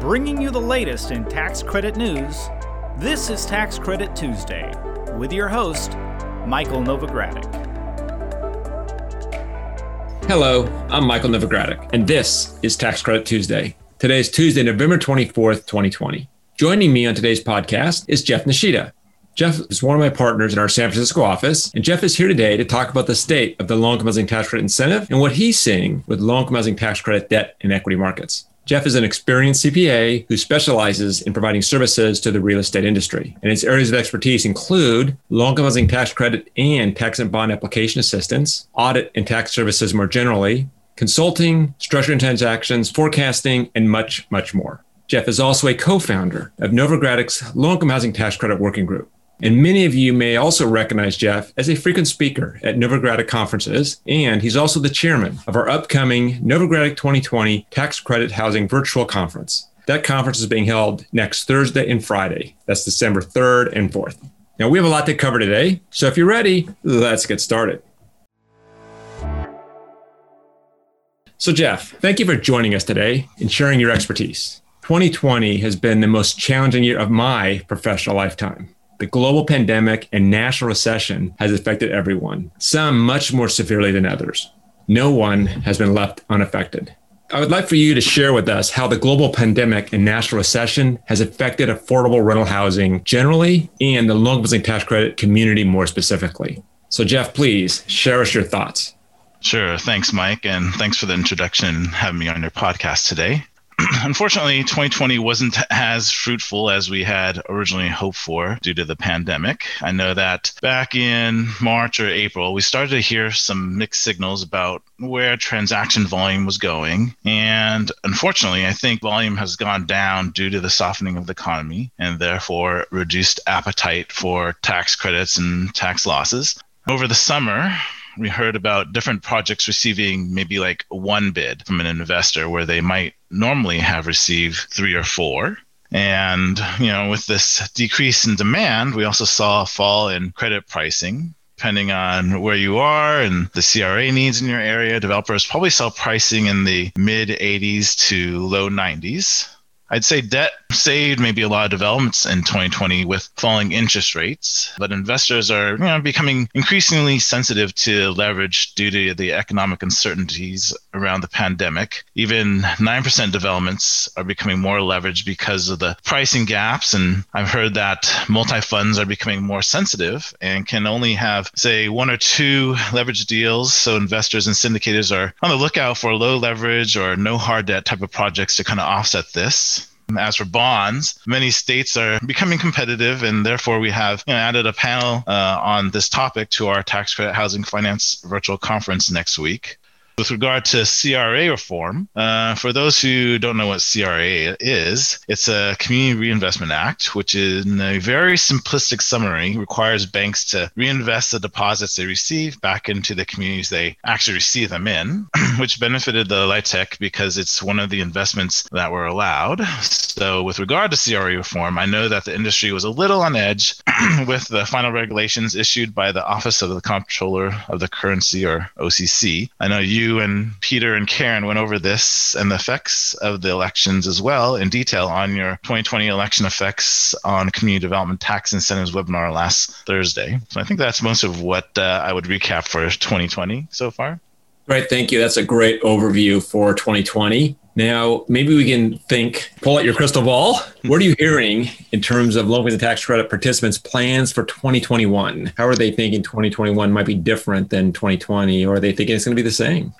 bringing you the latest in tax credit news. This is Tax Credit Tuesday with your host, Michael Novogradac. Hello, I'm Michael Novogradac, and this is Tax Credit Tuesday. Today is Tuesday, November 24th, 2020. Joining me on today's podcast is Jeff Nishida. Jeff is one of my partners in our San Francisco office, and Jeff is here today to talk about the state of the low income housing tax credit incentive and what he's seeing with low income housing tax credit debt and equity markets. Jeff is an experienced CPA who specializes in providing services to the real estate industry. And his areas of expertise include income housing tax credit and tax and bond application assistance, audit and tax services more generally, consulting, structuring transactions, forecasting, and much, much more. Jeff is also a co founder of Novogradac's Low Income Housing Tax Credit Working Group. And many of you may also recognize Jeff as a frequent speaker at Novogradac conferences, and he's also the chairman of our upcoming Novogradac 2020 Tax Credit Housing Virtual Conference. That conference is being held next Thursday and Friday. That's December 3rd and 4th. Now, we have a lot to cover today, so if you're ready, let's get started. So, Jeff, thank you for joining us today and sharing your expertise. 2020 has been the most challenging year of my professional lifetime. The global pandemic and national recession has affected everyone, some much more severely than others. No one has been left unaffected. I would like for you to share with us how the global pandemic and national recession has affected affordable rental housing generally and the low housing tax credit community more specifically. So, Jeff, please share us your thoughts. Sure. Thanks, Mike. And thanks for the introduction and having me on your podcast today. unfortunately, 2020 wasn't as fruitful as we had originally hoped for due to the pandemic. I know that back in March or April, we started to hear some mixed signals about where transaction volume was going. And unfortunately, I think volume has gone down due to the softening of the economy and therefore reduced appetite for tax credits and tax losses. Over the summer, we heard about different projects receiving maybe like one bid from an investor where they might normally have received three or four. And, you know, with this decrease in demand, we also saw a fall in credit pricing. Depending on where you are and the CRA needs in your area, developers probably saw pricing in the mid 80s to low 90s. I'd say debt saved maybe a lot of developments in 2020 with falling interest rates, but investors are you know, becoming increasingly sensitive to leverage due to the economic uncertainties around the pandemic. Even 9% developments are becoming more leveraged because of the pricing gaps. And I've heard that multi funds are becoming more sensitive and can only have, say, one or two leverage deals. So investors and syndicators are on the lookout for low leverage or no hard debt type of projects to kind of offset this. As for bonds, many states are becoming competitive, and therefore we have you know, added a panel uh, on this topic to our tax credit housing finance virtual conference next week. With regard to CRA reform, uh, for those who don't know what CRA is, it's a Community Reinvestment Act, which in a very simplistic summary requires banks to reinvest the deposits they receive back into the communities they actually receive them in, which benefited the LIHTC because it's one of the investments that were allowed. So, with regard to CRA reform, I know that the industry was a little on edge with the final regulations issued by the Office of the Comptroller of the Currency, or OCC. I know you you and Peter and Karen went over this and the effects of the elections as well in detail on your 2020 election effects on community development tax incentives webinar last Thursday. So I think that's most of what uh, I would recap for 2020 so far. Right. Thank you. That's a great overview for 2020. Now, maybe we can think, pull out your crystal ball. Hmm. What are you hearing in terms of low income tax credit participants' plans for 2021? How are they thinking 2021 might be different than 2020, or are they thinking it's going to be the same?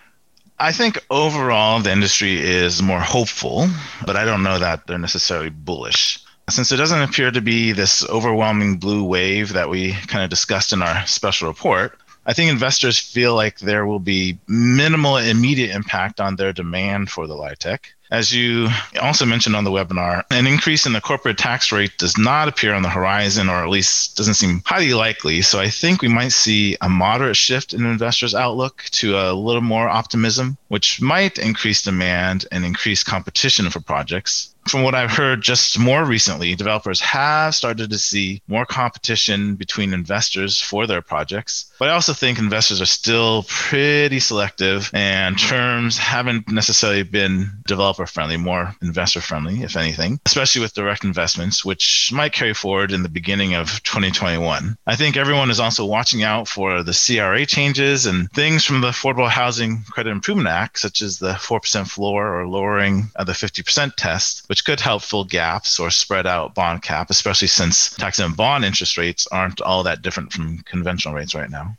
I think overall the industry is more hopeful, but I don't know that they're necessarily bullish. Since it doesn't appear to be this overwhelming blue wave that we kind of discussed in our special report, I think investors feel like there will be minimal immediate impact on their demand for the LIHTC. As you also mentioned on the webinar, an increase in the corporate tax rate does not appear on the horizon, or at least doesn't seem highly likely. So I think we might see a moderate shift in investors' outlook to a little more optimism, which might increase demand and increase competition for projects from what I've heard just more recently, developers have started to see more competition between investors for their projects. But I also think investors are still pretty selective and terms haven't necessarily been developer friendly, more investor friendly, if anything, especially with direct investments, which might carry forward in the beginning of 2021. I think everyone is also watching out for the CRA changes and things from the Affordable Housing Credit Improvement Act, such as the 4% floor or lowering of the 50% test, which could help fill gaps or spread out bond cap, especially since tax and bond interest rates aren't all that different from conventional rates right now.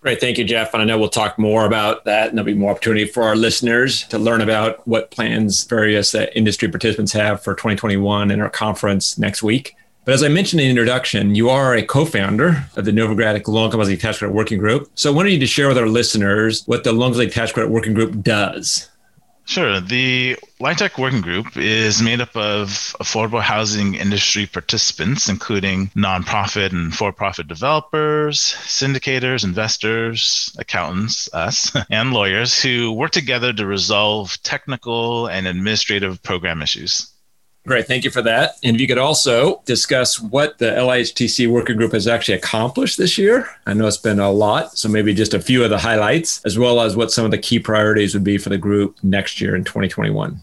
Great. Thank you, Jeff. And I know we'll talk more about that, and there'll be more opportunity for our listeners to learn about what plans various uh, industry participants have for 2021 in our conference next week. But as I mentioned in the introduction, you are a co-founder of the Novogradac Low Income Tax Credit Working Group. So I wanted you to share with our listeners what the Low Income Tax Credit Working Group does. Sure. The LIHTC Working Group is made up of affordable housing industry participants, including nonprofit and for profit developers, syndicators, investors, accountants, us, and lawyers who work together to resolve technical and administrative program issues. Great. Thank you for that. And if you could also discuss what the LIHTC working group has actually accomplished this year. I know it's been a lot. So maybe just a few of the highlights, as well as what some of the key priorities would be for the group next year in 2021.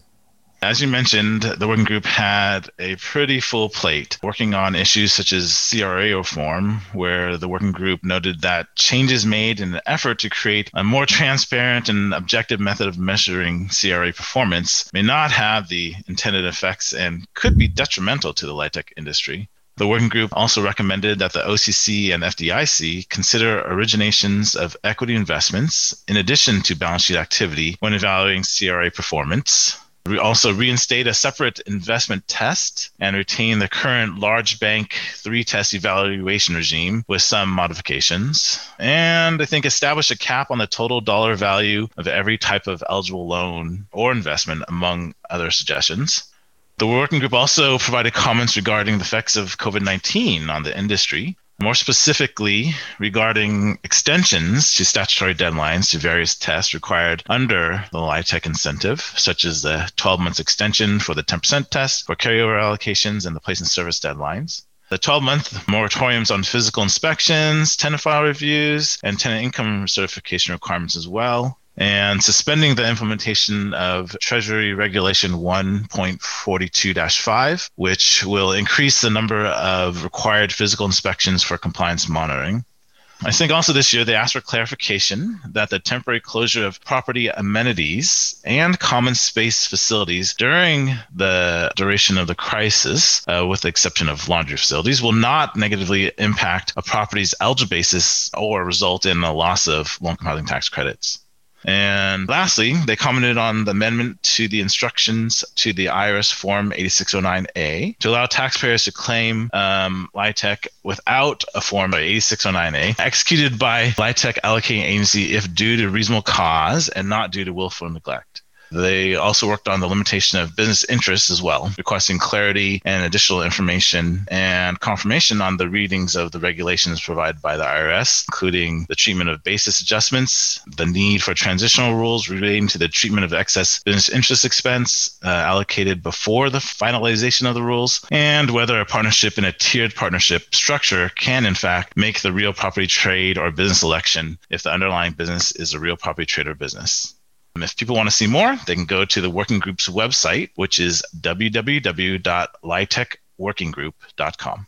As you mentioned, the working group had a pretty full plate working on issues such as CRA reform, where the working group noted that changes made in an effort to create a more transparent and objective method of measuring CRA performance may not have the intended effects and could be detrimental to the LIHTC industry. The working group also recommended that the OCC and FDIC consider originations of equity investments in addition to balance sheet activity when evaluating CRA performance. We also reinstate a separate investment test and retain the current large bank three test evaluation regime with some modifications. And I think establish a cap on the total dollar value of every type of eligible loan or investment, among other suggestions. The working group also provided comments regarding the effects of COVID 19 on the industry more specifically, regarding extensions to statutory deadlines to various tests required under the LIHTC incentive, such as the 12 months extension for the 10% test for carryover allocations and the place in service deadlines. The 12 month moratoriums on physical inspections, tenant file reviews, and tenant income certification requirements as well, and suspending the implementation of Treasury Regulation 1.42-5, which will increase the number of required physical inspections for compliance monitoring. I think also this year they asked for clarification that the temporary closure of property amenities and common space facilities during the duration of the crisis, uh, with the exception of laundry facilities, will not negatively impact a property's eligible basis or result in a loss of income housing tax credits. And lastly, they commented on the amendment to the instructions to the IRS Form 8609A to allow taxpayers to claim um, LIHTC without a Form 8609A executed by LIHTC allocating agency if due to reasonable cause and not due to willful neglect. They also worked on the limitation of business interests as well, requesting clarity and additional information and confirmation on the readings of the regulations provided by the IRS, including the treatment of basis adjustments, the need for transitional rules relating to the treatment of excess business interest expense uh, allocated before the finalization of the rules, and whether a partnership in a tiered partnership structure can, in fact, make the real property trade or business election if the underlying business is a real property trade or business. If people want to see more, they can go to the working group's website, which is www.litechworkinggroup.com.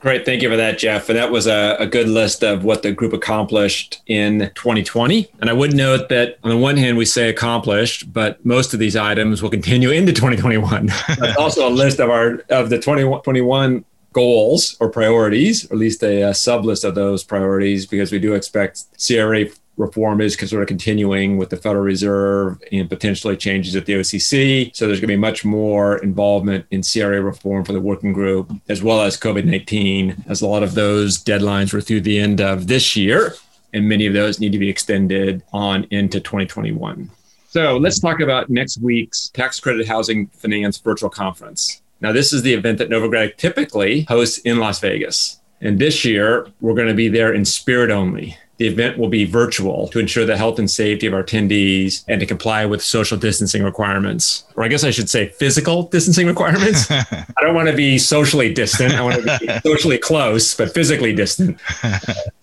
Great. Thank you for that, Jeff. And that was a, a, good list of what the group accomplished in 2020. And I would note that on the one hand, we say accomplished, but most of these items will continue into 2021. That's also a list of our of the 2021 goals or priorities, or at least a, a sub list of those priorities, because we do expect CRA reform is sort of continuing with the Federal Reserve and potentially changes at the OCC. So there's going to be much more involvement in CRA reform for the working group, as well as COVID 19, as a lot of those deadlines were through the end of this year. And many of those need to be extended on into 2021. So let's talk about next week's Tax Credit Housing Finance Virtual Conference. Now, this is the event that Novogradac typically hosts in Las Vegas. And this year, we're going to be there in spirit only. The event will be virtual to ensure the health and safety of our attendees and to comply with social distancing requirements. Or I guess I should say physical distancing requirements. I don't want to be socially distant. I want to be socially close, but physically distant.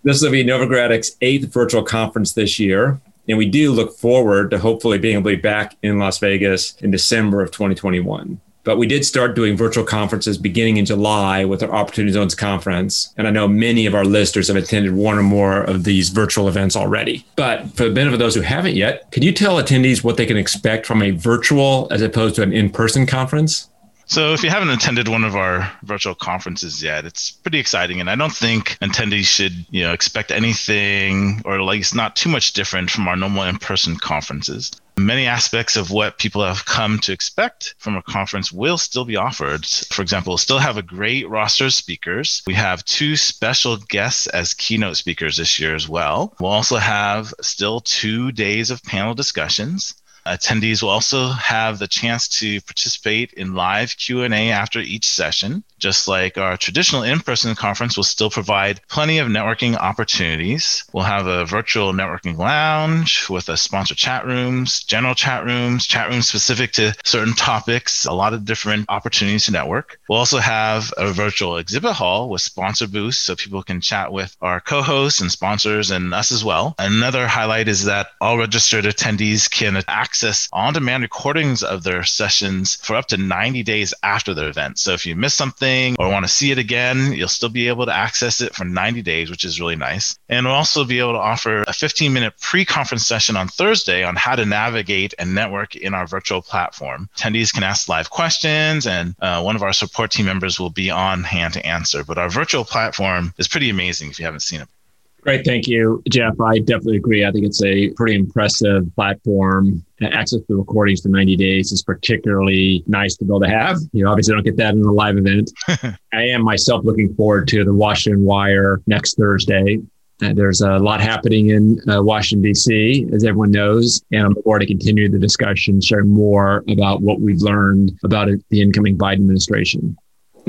this will be Novogradac's eighth virtual conference this year. And we do look forward to hopefully being able to be back in Las Vegas in December of 2021. But we did start doing virtual conferences beginning in July with our Opportunity Zones conference. And I know many of our listeners have attended one or more of these virtual events already. But for the benefit of those who haven't yet, could you tell attendees what they can expect from a virtual as opposed to an in person conference? So, if you haven't attended one of our virtual conferences yet, it's pretty exciting, and I don't think attendees should, you know, expect anything or like it's not too much different from our normal in-person conferences. Many aspects of what people have come to expect from a conference will still be offered. For example, we'll still have a great roster of speakers. We have two special guests as keynote speakers this year as well. We'll also have still two days of panel discussions. Attendees will also have the chance to participate in live Q&A after each session. Just like our traditional in-person conference will still provide plenty of networking opportunities. We'll have a virtual networking lounge with a sponsor chat rooms, general chat rooms, chat rooms specific to certain topics, a lot of different opportunities to network. We'll also have a virtual exhibit hall with sponsor booths so people can chat with our co-hosts and sponsors and us as well. Another highlight is that all registered attendees can access access on demand recordings of their sessions for up to 90 days after their event. So if you miss something or want to see it again, you'll still be able to access it for 90 days, which is really nice. And we'll also be able to offer a 15 minute pre conference session on Thursday on how to navigate and network in our virtual platform. Attendees can ask live questions, and uh, one of our support team members will be on hand to answer. But our virtual platform is pretty amazing if you haven't seen it. Great. Thank you, Jeff. I definitely agree. I think it's a pretty impressive platform. Access to recordings for 90 days is particularly nice to be able to have. You know, obviously, don't get that in a live event. I am myself looking forward to the Washington Wire next Thursday. Uh, there's a lot happening in uh, Washington, D.C., as everyone knows, and I'm looking forward to continue the discussion, sharing more about what we've learned about the incoming Biden administration.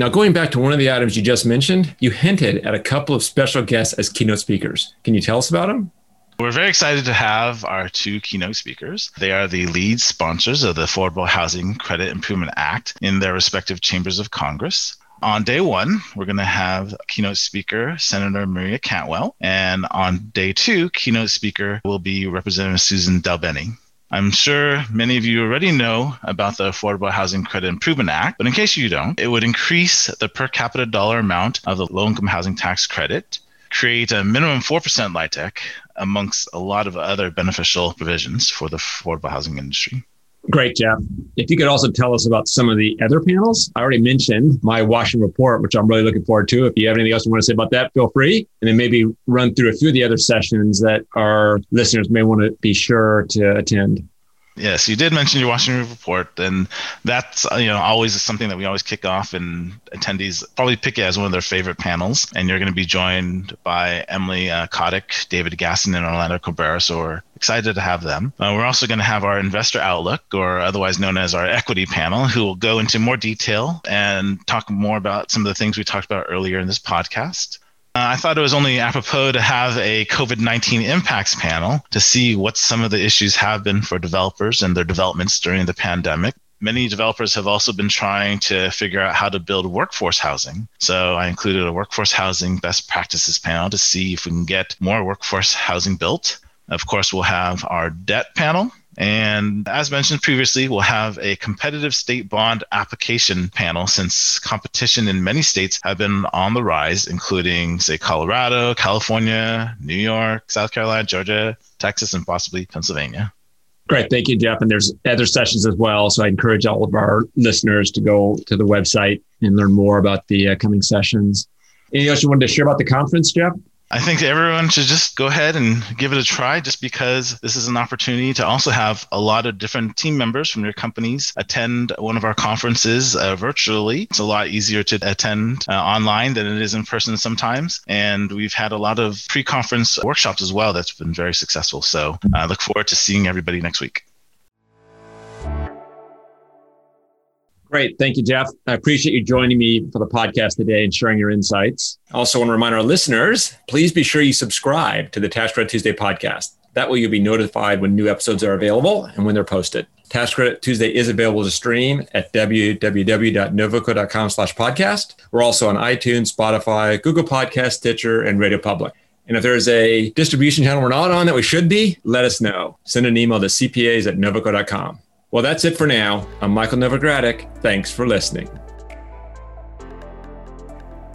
Now, going back to one of the items you just mentioned, you hinted at a couple of special guests as keynote speakers. Can you tell us about them? We're very excited to have our two keynote speakers. They are the lead sponsors of the Affordable Housing Credit Improvement Act in their respective chambers of Congress. On day one, we're going to have keynote speaker Senator Maria Cantwell. And on day two, keynote speaker will be Representative Suzan DelBene. I'm sure many of you already know about the Affordable Housing Credit Improvement Act, but in case you don't, it would increase the per capita dollar amount of the low income housing tax credit, create a minimum 4% LIHTC, amongst a lot of other beneficial provisions for the affordable housing industry. Great, Jeff. If you could also tell us about some of the other panels. I already mentioned my Washington report, which I'm really looking forward to. If you have anything else you want to say about that, feel free. And then maybe run through a few of the other sessions that our listeners may want to be sure to attend. Yes, you did mention your Washington report, and that's you know always something that we always kick off, and attendees probably pick it as one of their favorite panels. And you're going to be joined by Emily uh, David Gasson, and Orlando Cabrera. So we're excited to have them. Uh, we're also going to have our investor outlook, or otherwise known as our equity panel, who will go into more detail and talk more about some of the things we talked about earlier in this podcast. Uh, I thought it was only apropos to have a COVID 19 impacts panel to see what some of the issues have been for developers and their developments during the pandemic. Many developers have also been trying to figure out how to build workforce housing. So I included a workforce housing best practices panel to see if we can get more workforce housing built. Of course, we'll have our debt panel and as mentioned previously, we'll have a competitive state bond application panel since competition in many states have been on the rise, including, say, Colorado, California, New York, South Carolina, Georgia, Texas, and possibly Pennsylvania. Great. Thank you, Jeff. And there's other sessions as well. So I encourage all of our listeners to go to the website and learn more about the uh, coming sessions. Anything else you wanted to share about the conference, Jeff? I think everyone should just go ahead and give it a try just because this is an opportunity to also have a lot of different team members from your companies attend one of our conferences uh, virtually. It's a lot easier to attend uh, online than it is in person sometimes. And we've had a lot of pre conference workshops as well that's been very successful. So I uh, look forward to seeing everybody next week. Great. Thank you, Jeff. I appreciate you joining me for the podcast today and sharing your insights. Also want to remind our listeners please be sure you subscribe to the Tax Credit Tuesday podcast. That way, you'll be notified when new episodes are available and when they're posted. Tax Credit Tuesday is available to stream at www.novoco.com slash podcast. We're also on iTunes, Spotify, Google Podcast, Stitcher, and Radio Public. And if there's a distribution channel we're not on that we should be, let us know. Send an email to cpas at novoco.com. Well, that's it for now. I'm Michael Novogradac. Thanks for listening.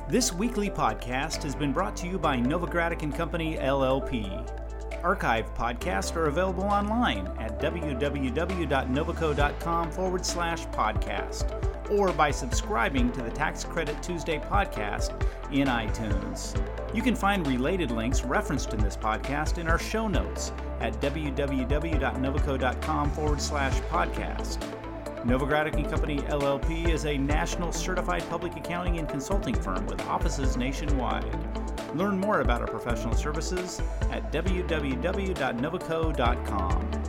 This weekly podcast has been brought to you by Novogradac and Company LLP. Archive podcasts are available online at www.novoco.com forward slash podcast or by subscribing to the Tax Credit Tuesday podcast in iTunes. You can find related links referenced in this podcast in our show notes at www.novoco.com forward slash podcast. Novogradac and Company LLP is a national certified public accounting and consulting firm with offices nationwide. Learn more about our professional services at www.novoco.com.